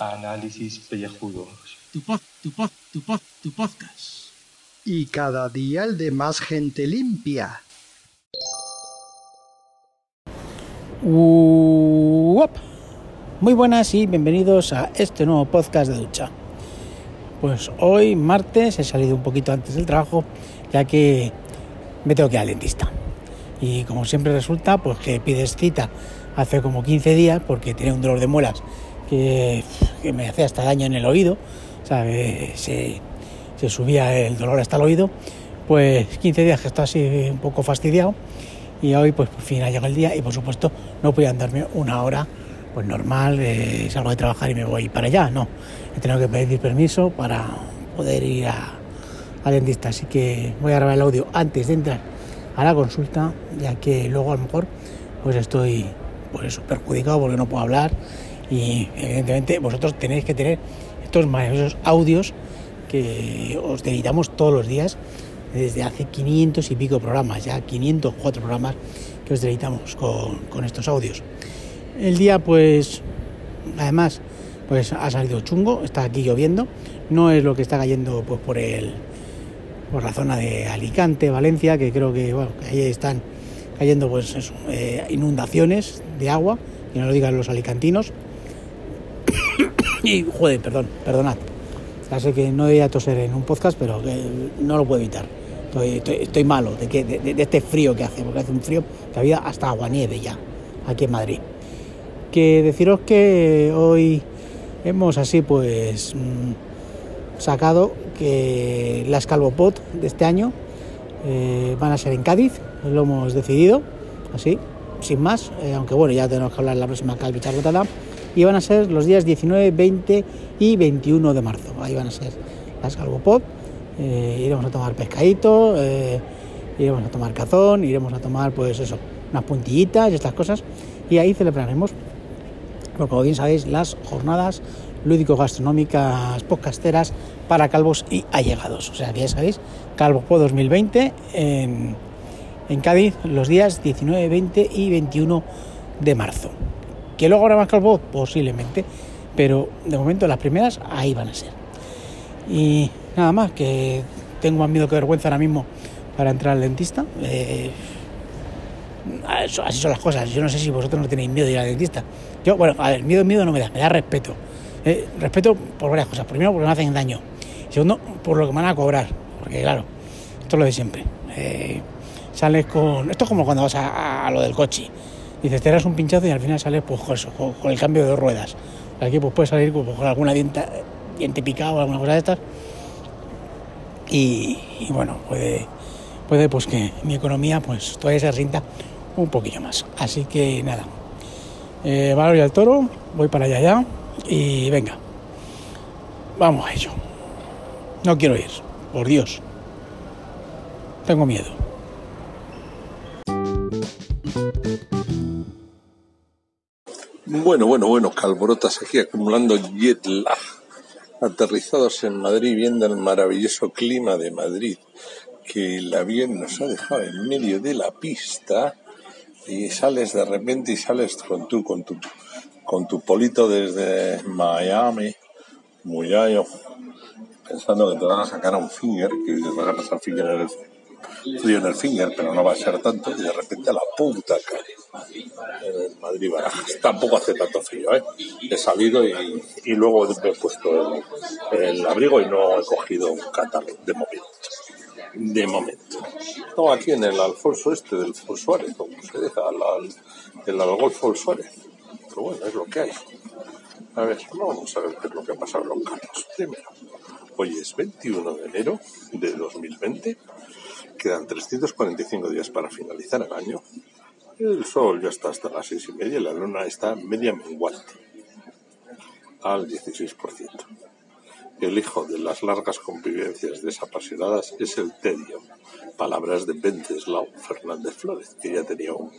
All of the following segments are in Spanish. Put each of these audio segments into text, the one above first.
Análisis pellejudos. Tu pod, tu pod, tu pod, tu podcast. Y cada día el de más gente limpia. Uop. Muy buenas y bienvenidos a este nuevo podcast de ducha. Pues hoy, martes, he salido un poquito antes del trabajo, ya que me tengo que ir al dentista. Y como siempre resulta, pues que pides cita hace como 15 días porque tenía un dolor de muelas que, me hacía hasta daño en el oído. Se, se subía el dolor hasta el oído. Pues 15 días que estoy así un poco fastidiado y hoy pues por fin ha llegado el día y por supuesto no podía andarme una hora pues normal, eh, salgo de trabajar y me voy para allá, no, he tenido que pedir permiso para poder ir a, al dentista, así que voy a grabar el audio antes de entrar a la consulta, ya que luego a lo mejor pues estoy pues eso, perjudicado porque no puedo hablar y evidentemente vosotros tenéis que tener estos maravillosos audios que os dedicamos todos los días desde hace 500 y pico programas, ya 504 programas que os dedicamos con, con estos audios. El día pues además pues ha salido chungo, está aquí lloviendo, no es lo que está cayendo pues por el por la zona de Alicante, Valencia, que creo que bueno, ahí están cayendo pues eh, inundaciones de agua, que no lo digan los alicantinos. y joder, perdón, perdonad. Ya sé que no debía toser en un podcast, pero no lo puedo evitar. Estoy, malo de, que, de, este frío que hace, porque hace un frío que había hasta aguanieve ya, aquí en Madrid. Que deciros que hoy hemos así pues mmm, sacado que las Calvopot de este año eh, van a ser en Cádiz, lo hemos decidido, así, sin más, eh, aunque bueno, ya tenemos que hablar la próxima Calvi Charlotada, y van a ser los días 19, 20 y 21 de marzo, ahí van a ser las Calvopot, eh, iremos a tomar pescadito, eh, iremos a tomar cazón, iremos a tomar pues eso, unas puntillitas y estas cosas, y ahí celebraremos, porque como bien sabéis, las jornadas lúdico-gastronómicas podcasteras para calvos y allegados. O sea ya sabéis, Calvo Po 2020 en, en Cádiz los días 19, 20 y 21 de marzo. ¿Que luego habrá más calvo? Posiblemente, pero de momento las primeras ahí van a ser. Y nada más, que tengo más miedo que vergüenza ahora mismo para entrar al dentista. Eh, así son las cosas. Yo no sé si vosotros no tenéis miedo de ir al dentista. Yo, bueno, a ver, miedo, miedo no me da, me da respeto. Eh, respeto por varias cosas. Primero, porque me hacen daño. Segundo, por lo que me van a cobrar. Porque, claro, esto es lo de siempre. Eh, sales con. Esto es como cuando vas a, lo del coche. Dices, te das un pinchazo y al final sales pues, con, el cambio de dos ruedas. Aquí pues puedes salir pues, con alguna dienta, diente picado o alguna cosa de estas. Y, y, bueno, puede, puede pues que mi economía pues todavía se rinda un poquillo más. Así que nada. Eh, Valor y al toro, voy para allá ya. Y venga, vamos a ello. No quiero ir, por Dios. Tengo miedo. Bueno, bueno, bueno, calborotas aquí acumulando jet lag. Aterrizados en Madrid, viendo el maravilloso clima de Madrid, que el avión nos ha dejado en medio de la pista y sales de repente y sales con tu, con tu, con tu polito desde Miami, Muyayo, pensando que te van a sacar un finger, que te van a pasar finger en el, frío en el finger, pero no va a ser tanto, y de repente a la puta calle, en Madrid Barajas. Tampoco hace tanto frío, ¿eh? He salido y, luego me he puesto el, abrigo y no he cogido un catarro, de momento. De momento. Estamos aquí en el Alfonso este del Suárez, como se deja, el, el Algolfo Suárez. Bueno, es lo que hay. A ver, vamos a ver qué es lo que ha pasado los carros. Primero, hoy es 21 de enero de 2020. Quedan 345 días para finalizar el año. El sol ya está hasta las seis y media la luna está media menguante al 16%. El hijo de las largas convivencias desapasionadas es el tedio. Palabras de Venceslao Fernández Flores, que ya tenía un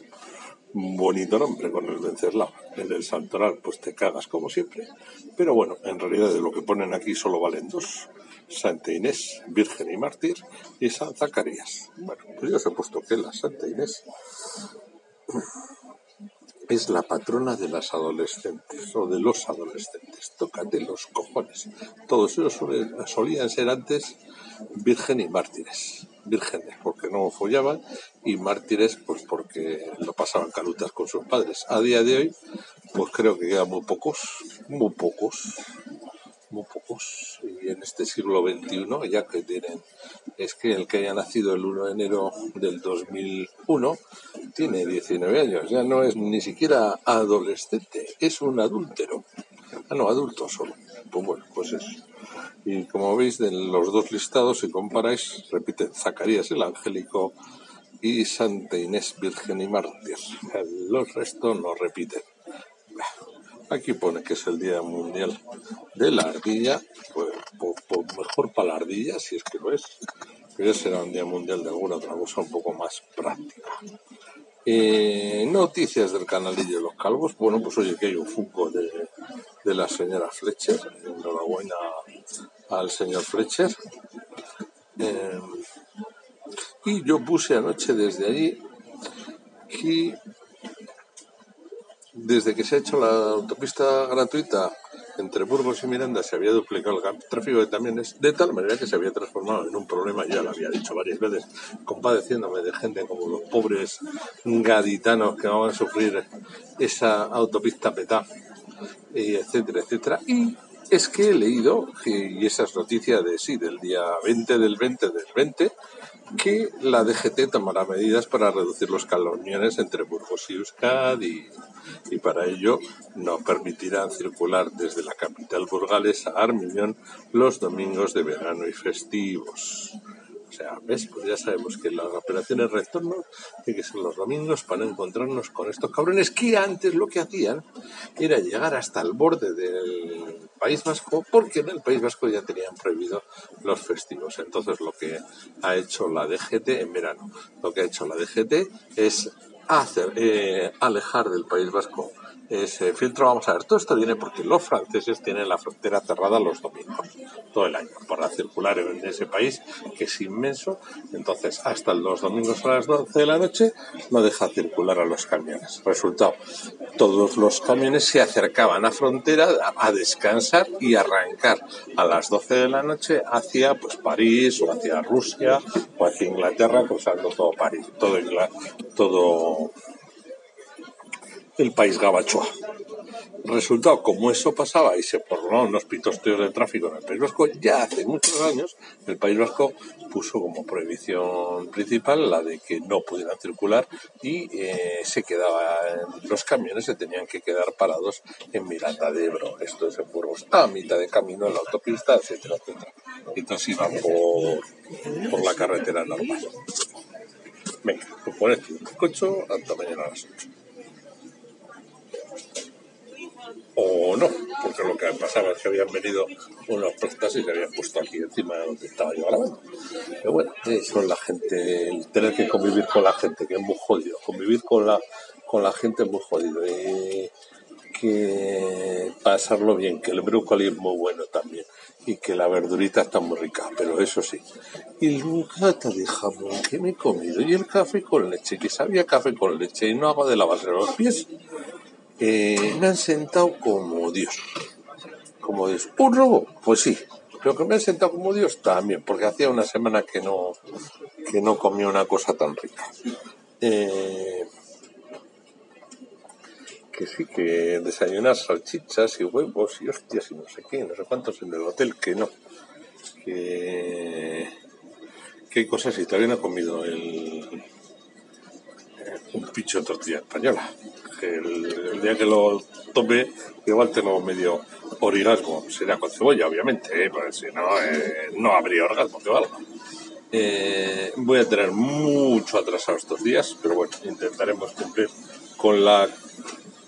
bonito nombre con el Venceslao. En el Santoral, pues te cagas como siempre. Pero bueno, en realidad de lo que ponen aquí solo valen dos. Santa Inés, Virgen y Mártir, y San Zacarías. Bueno, pues yo os he puesto que la Santa Inés es la patrona de las adolescentes o de los adolescentes. Tócate los cojones. Todos ellos solían ser antes virgen y mártires. Vírgenes porque no follaban y mártires pues porque lo pasaban calutas con sus padres. A día de hoy pues creo que quedan muy pocos, muy pocos muy pocos y en este siglo XXI ya que tienen es que el que haya nacido el 1 de enero del 2001 tiene 19 años ya no es ni siquiera adolescente es un adúltero ah no adulto solo pues bueno pues eso y como veis de los dos listados si comparáis repiten Zacarías el angélico y Santa Inés Virgen y Mártir los restos no repiten Aquí pone que es el Día Mundial de la Ardilla, pues, mejor para la ardilla, si es que lo es, pero será un Día Mundial de alguna otra cosa un poco más práctica. Eh, noticias del canalillo de los calvos. Bueno, pues oye, que hay un Funko de, la señora Fletcher. Enhorabuena al señor Fletcher. Eh, y yo puse anoche desde allí que desde que se ha hecho la autopista gratuita entre Burgos y Miranda se había duplicado el tráfico y también es de tal manera que se había transformado en un problema, ya lo había dicho varias veces, compadeciéndome de gente como los pobres gaditanos que van a sufrir esa autopista petá, etcétera, etcétera. Y es que he leído, y esas noticias de sí, del día 20 del 20 del 20, que la DGT tomará medidas para reducir los calumnianes entre Burgos y Euskadi y para ello no permitirán circular desde la capital burgalesa a Armiñón los domingos de verano y festivos. Sea, ¿ves? Pues ya sabemos que las operaciones retorno tienen que ser los domingos para no encontrarnos con estos cabrones que antes lo que hacían era llegar hasta el borde del País Vasco porque en el País Vasco ya tenían prohibido los festivos. Entonces lo que ha hecho la DGT en verano, lo que ha hecho la DGT es hacer, eh, alejar del País Vasco ese filtro. Vamos a ver, todo esto viene porque los franceses tienen la frontera cerrada los domingos, todo el año, para circular en ese país que es inmenso. Entonces, hasta los domingos a las 12 de la noche no deja circular a los camiones. Resultado, todos los camiones se acercaban a frontera a, descansar y arrancar a las 12 de la noche hacia pues París o hacia Rusia o hacia Inglaterra, cruzando todo París, todo, todo el país gabachoa. Resultado, como eso pasaba y se formaron unos pitosteos de tráfico en el País Vasco, ya hace muchos años el País Vasco puso como prohibición principal la de que no pudieran circular y eh, se quedaban, los camiones se tenían que quedar parados en Miranda de Ebro, esto es en Burgos, a mitad de camino en la autopista, etcétera, etcétera. Entonces iban por, por la carretera normal. Venga, pues ponete un cocho hasta mañana a las 8 o no, porque lo que pasaba es que habían venido unos prestas y se habían puesto aquí encima de donde estaba yo grabando. Pero bueno, eso es la gente, el tener que convivir con la gente, que es muy jodido, convivir con la, con la gente es muy jodido. Y que pasarlo bien, que el brócoli es muy bueno también y que la verdurita está muy rica, pero eso sí. Y el bocata de jamón que me he comido y el café con leche, que sabía café con leche y no hago de lavarse los pies, eh, me han sentado como Dios. Como Dios. ¿Un robo? Pues sí. Pero que me han sentado como Dios también, porque hacía una semana que no, que no comía una cosa tan rica. Eh, que sí, que desayunar salchichas y huevos y hostias y no sé qué, no sé cuántos en el hotel, que no. Que, que hay cosas y todavía no he comido el, un picho de tortilla española el, día que lo tome igual tengo medio orgasmo. Será con cebolla, obviamente, ¿eh? porque si no, eh, no habría orgasmo que valga. Eh, voy a tener mucho atrasado estos días, pero bueno, intentaremos cumplir con la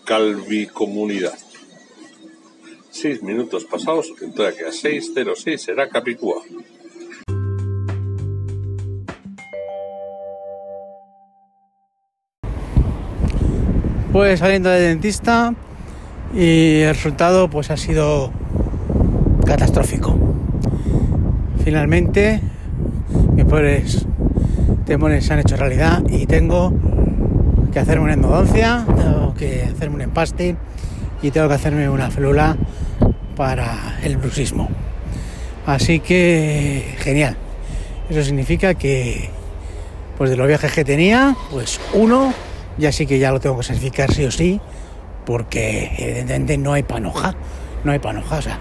calvicomunidad. Seis minutos pasados, entonces que a 6.06 será Capicúa. Pues saliendo de dentista y el resultado pues ha sido catastrófico. finalmente mis pobres temores se han hecho realidad y tengo que hacerme una endodoncia, tengo que hacerme un empaste y tengo que hacerme una felula para el bruxismo. Así que genial. Eso significa que pues de los viajes que tenía, pues uno ya sí que ya lo tengo que sacrificar sí o sí, porque evidentemente no hay panoja, no hay panoja, o sea,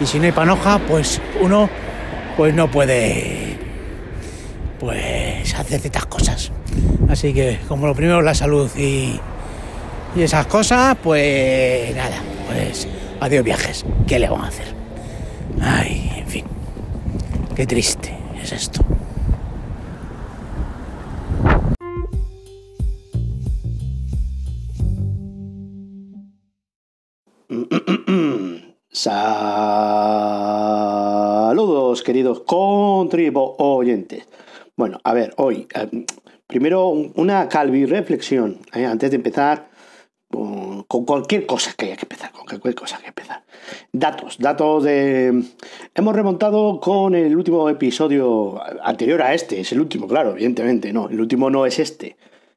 y si no hay panoja, pues uno pues no puede pues hacer ciertas cosas. Así que como lo primero la salud y, y esas cosas, pues nada, pues adiós viajes, ¿qué le van a hacer? Ay, en fin, qué triste es esto. Saludos, queridos contribuyentes. Bueno, a ver, hoy, eh, primero una calvi reflexión, eh, antes de empezar con, cualquier cosa que haya que empezar, con cualquier cosa que empezar. Datos, datos de... Hemos remontado con el último episodio anterior a este, es el último, claro, evidentemente, no, el último no es este.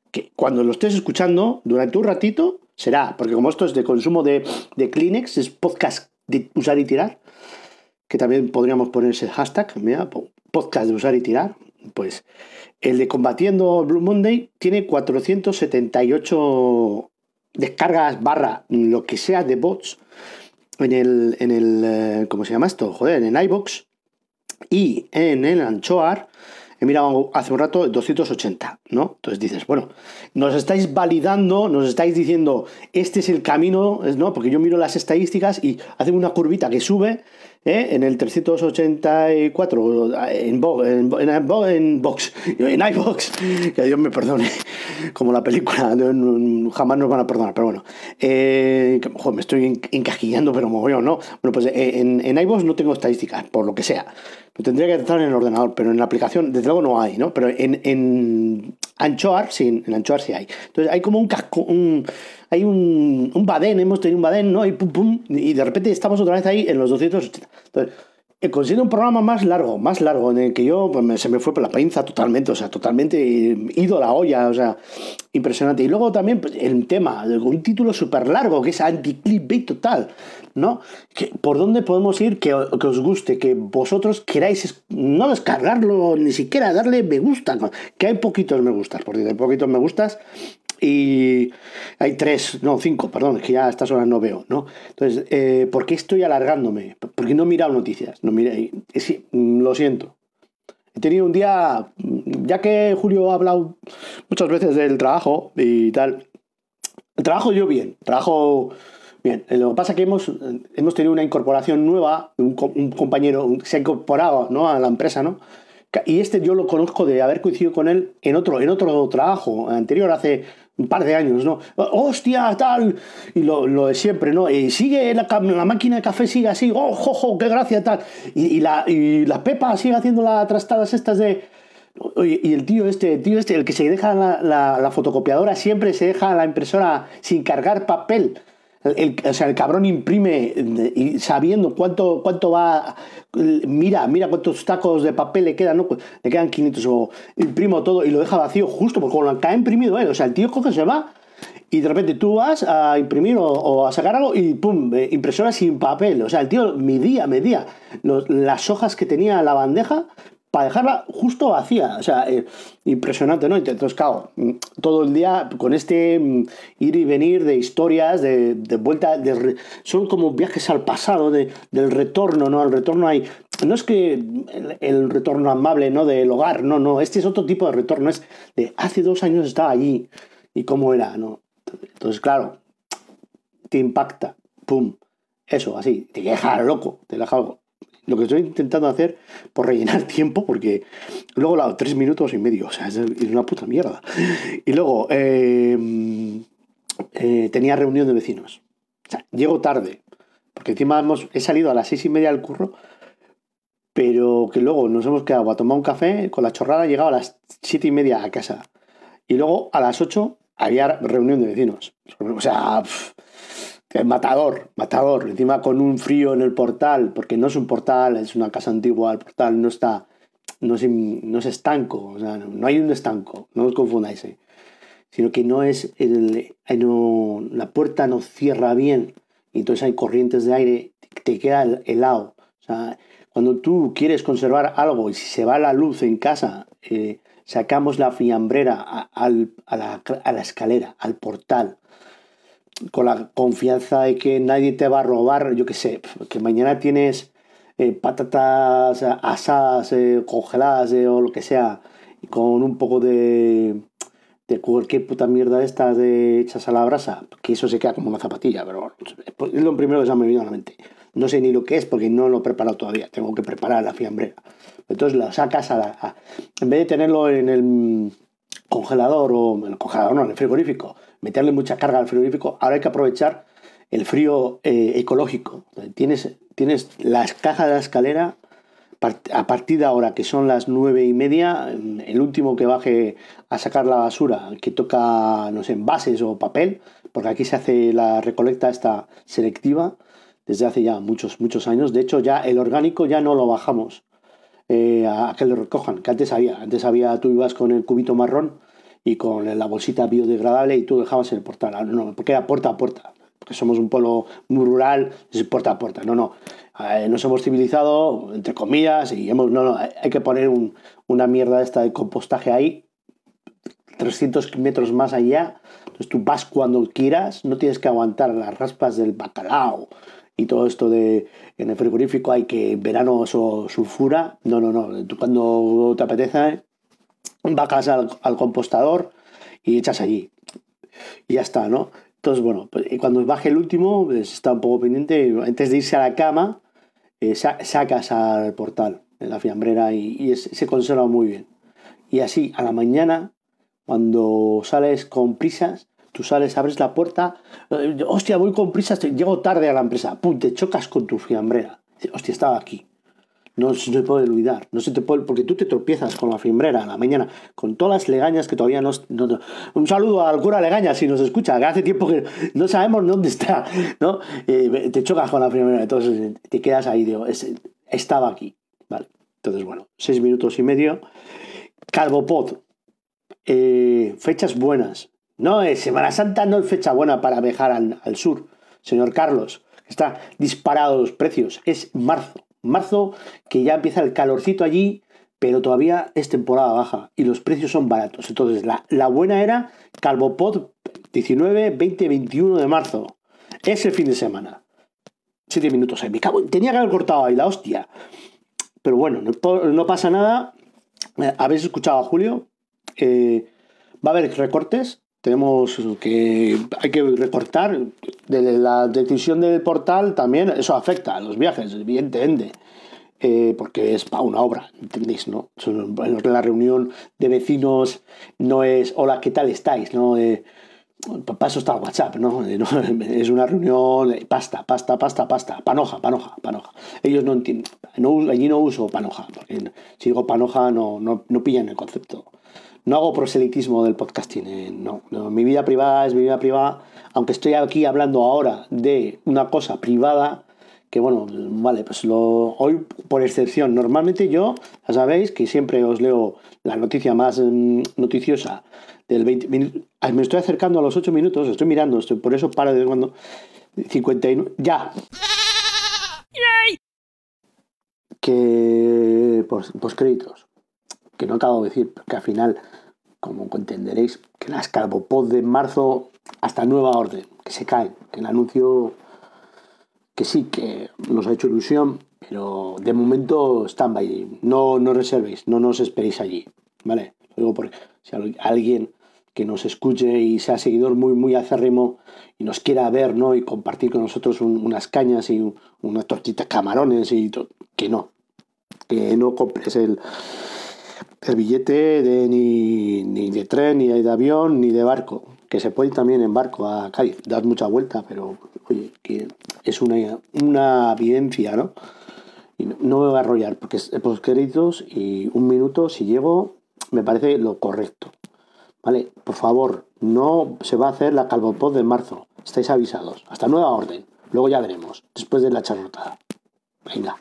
Que cuando lo estés escuchando, durante un ratito, será, porque como esto es de consumo de, de Kleenex, es podcast usar y tirar, que también podríamos poner ese hashtag, mira, podcast de usar y tirar, pues el de Combatiendo Blue Monday tiene 478 descargas barra lo que sea de bots en el, en el eh, ¿cómo se llama esto? Joder, en iBox y en el Anchoar he mirado hace un rato 280, ¿no? Entonces dices, bueno, nos estáis validando, nos estáis diciendo, este es el camino, ¿no? Porque yo miro las estadísticas y hace una curvita que sube ¿eh? en el 384, en, Bo, en, en, en, Box, en iBox, que Dios me perdone, como la película, jamás nos van a perdonar, pero bueno, eh, me estoy encajillando, pero mogollón, ¿no? Bueno, pues eh, en, en iBox no tengo estadísticas, por lo que sea. Tendría que estar en el ordenador, pero en la aplicación, desde luego, no hay, ¿no? Pero en Anchoar, sí, en Anchoar sí hay. Entonces hay como un casco, un, hay un, un badén, hemos tenido un badén, ¿no? Y pum, pum, y de repente estamos otra vez ahí en los 280. Entonces, conseguido un programa más largo, más largo, en el que yo pues, se me fue por la pinza totalmente, o sea, totalmente ido a la olla, o sea, impresionante. Y luego también pues, el tema, un título súper largo, que es anti-clickbait total, ¿no? Que, ¿Por dónde podemos ir que, que, os guste, que vosotros queráis no descargarlo, ni siquiera darle me gusta, que hay poquitos me gustas, porque hay poquitos me gustas y hay tres, no, cinco, perdón, es que ya a estas horas no veo, ¿no? Entonces, eh, ¿por qué estoy alargándome? Porque no he mirado noticias, no miré, sí, lo siento. He tenido un día, ya que Julio ha hablado muchas veces del trabajo y tal, el trabajo yo bien, trabajo bien. Lo que pasa es que hemos, hemos tenido una incorporación nueva, un, un compañero se ha incorporado ¿no? a la empresa, ¿no? Y este yo lo conozco de haber coincidido con él en otro, en otro trabajo anterior, hace un par de años, ¿no? ¡Hostia, tal! Y lo, de siempre, ¿no? Y sigue la, la, máquina de café, sigue así, ¡oh, jo, qué gracia, tal! Y, y, la, Pepa sigue haciendo las trastadas estas de... Y el tío este, el tío este, el que se deja la fotocopiadora, siempre se deja la impresora sin cargar papel. El, o sea, el cabrón imprime y sabiendo cuánto, cuánto va. Mira, mira cuántos tacos de papel le quedan, ¿no? Pues le quedan 500 o imprimo todo y lo deja vacío justo porque con lo que ha imprimido él. O sea, el tío coge, se va y de repente tú vas a imprimir o, a sacar algo y pum, impresora sin papel. O sea, el tío medía, medía las hojas que tenía la bandeja para dejarla justo vacía. O sea, eh, impresionante, ¿no? Entonces, claro, todo el día con este mm, ir y venir de historias, de, vuelta, de son como viajes al pasado, de, del retorno, ¿no? Al retorno hay... No es que el, retorno amable, ¿no? Del hogar, no, no. Este es otro tipo de retorno. Es de hace dos años estaba allí y cómo era, ¿no? Entonces, claro, te impacta. ¡Pum! Eso, así. Te deja loco. Te deja algo lo que estoy intentando hacer por rellenar tiempo, porque luego la tres minutos y medio, o sea, es una puta mierda. Y luego eh, eh, tenía reunión de vecinos. O sea, llego tarde, porque encima hemos, he salido a las seis y media del curro, pero que luego nos hemos quedado a tomar un café con la chorrada, he llegado a las siete y media a casa. Y luego a las ocho había reunión de vecinos. O sea, matador, matador. Encima con un frío en el portal, porque no es un portal, es una casa antigua, el portal no está, no es, no es estanco, o sea, no hay un estanco, no os confundáis, ¿eh? sino que no es el, no, la puerta no cierra bien, y entonces hay corrientes de aire, te queda helado. O sea, cuando tú quieres conservar algo y si se va la luz en casa, eh, sacamos la fiambrera a la escalera, al portal, con la confianza de que nadie te va a robar, yo qué sé, que mañana tienes eh, patatas asadas, eh, congeladas eh, o lo que sea, con un poco de, de cualquier puta mierda de estas de hechas a la brasa, que eso se queda como una zapatilla, pero es lo primero que se me venido a la mente. No sé ni lo que es porque no lo he preparado todavía, tengo que preparar la fiambrera. Entonces lo sacas a la... en vez de tenerlo en el congelador o en el congelador, no, en el frigorífico, meterle mucha carga al frigorífico, ahora hay que aprovechar el frío eh, ecológico. Tienes, tienes las cajas de la escalera a partir de ahora, que son las nueve y media, el último que baje a sacar la basura, que toca, no envases o papel, porque aquí se hace la recolecta esta selectiva desde hace ya muchos, muchos años. De hecho, ya el orgánico ya no lo bajamos eh, a que lo recojan, que antes había. Antes había, tú ibas con el cubito marrón y con la bolsita biodegradable y tú dejabas el portal. No, no, porque era puerta a puerta. Porque somos un pueblo muy rural, es puerta a puerta. No, no. Eh, nos hemos civilizado, entre comillas, y hemos. No, no. Hay que poner una mierda esta de compostaje ahí, 300 metros más allá. Entonces tú vas cuando quieras, no tienes que aguantar las raspas del bacalao y todo esto de en el frigorífico hay que verano o sulfura. No, no, no. Tú cuando te apetece vacas al, al compostador y echas allí. Y ya está, ¿no? Entonces, bueno, pues, cuando baje el último, pues, está un poco pendiente. Antes de irse a la cama, eh, sacas al portal en la fiambrera y, se conserva muy bien. Y así, a la mañana, cuando sales con prisas, tú sales, abres la puerta, eh, hostia, voy con prisas, llego tarde a la empresa, pum, te chocas con tu fiambrera. Hostia, estaba aquí no se puede olvidar, no se te puede, porque tú te tropiezas con la fimbrera a la mañana, con todas las legañas que todavía no, un saludo al cura legaña si nos escucha, que hace tiempo que no sabemos dónde está, ¿no? Eh, te chocas con la fimbrera, entonces te quedas ahí, digo, estaba aquí, ¿vale? Entonces, bueno, seis minutos y medio. Calvopod, eh, fechas buenas. No, es Semana Santa no es fecha buena para viajar al, al sur, señor Carlos. Está disparado los precios, es marzo marzo, que ya empieza el calorcito allí, pero todavía es temporada baja y los precios son baratos. Entonces, la, buena era Calvopod 19, 20, 21 de marzo. Es el fin de semana. Siete minutos. Me cago, tenía que haber cortado ahí la hostia. Pero bueno, no, pasa nada. Eh, habéis escuchado a Julio. Eh, va a haber recortes. Tenemos que. Hay que recortar. De la decisión del portal también, eso afecta a los viajes, evidentemente. Eh, porque es para una obra, ¿entendéis? ¿no? La reunión de vecinos no es hola, ¿qué tal estáis? ¿no? Eh, para eso está WhatsApp, ¿no? Es una reunión pasta, pasta, pasta, pasta, panoja, panoja, panoja. Ellos no entienden, no, allí no uso panoja, porque si digo panoja no, no, no pillan el concepto no hago proselitismo del podcasting, eh, no, mi vida privada es mi vida privada, aunque estoy aquí hablando ahora de una cosa privada, que bueno, vale, pues lo hoy por excepción, normalmente yo, ya sabéis que siempre os leo la noticia más mm, noticiosa del 20 minutos, me estoy acercando a los 8 minutos, estoy mirando, estoy, por eso paro de cuando. 59, ya. Que pues, pues créditos que no acabo de decir, que al final, como entenderéis, que las Calvopod de marzo hasta nueva orden, que se caen, que el anuncio que sí, que nos ha hecho ilusión, pero de momento stand-by, no, no reservéis, no nos esperéis allí, ¿vale? Lo digo porque si alguien que nos escuche y sea seguidor muy, muy acérrimo y nos quiera ver, ¿no? Y compartir con nosotros unas cañas y unas tortitas camarones y que no, que no compres el, el billete de ni, ni, de tren, ni de avión, ni de barco, que se puede ir también en barco a Cádiz, das mucha vuelta, pero oye, que es una, una evidencia, ¿no? Y no, me voy a arrollar, porque es por créditos y un minuto, si llego, me parece lo correcto. ¿vale? Por favor, no se va a hacer la calvopod de marzo. Estáis avisados. Hasta nueva orden. Luego ya veremos, después de la charlotada. Venga.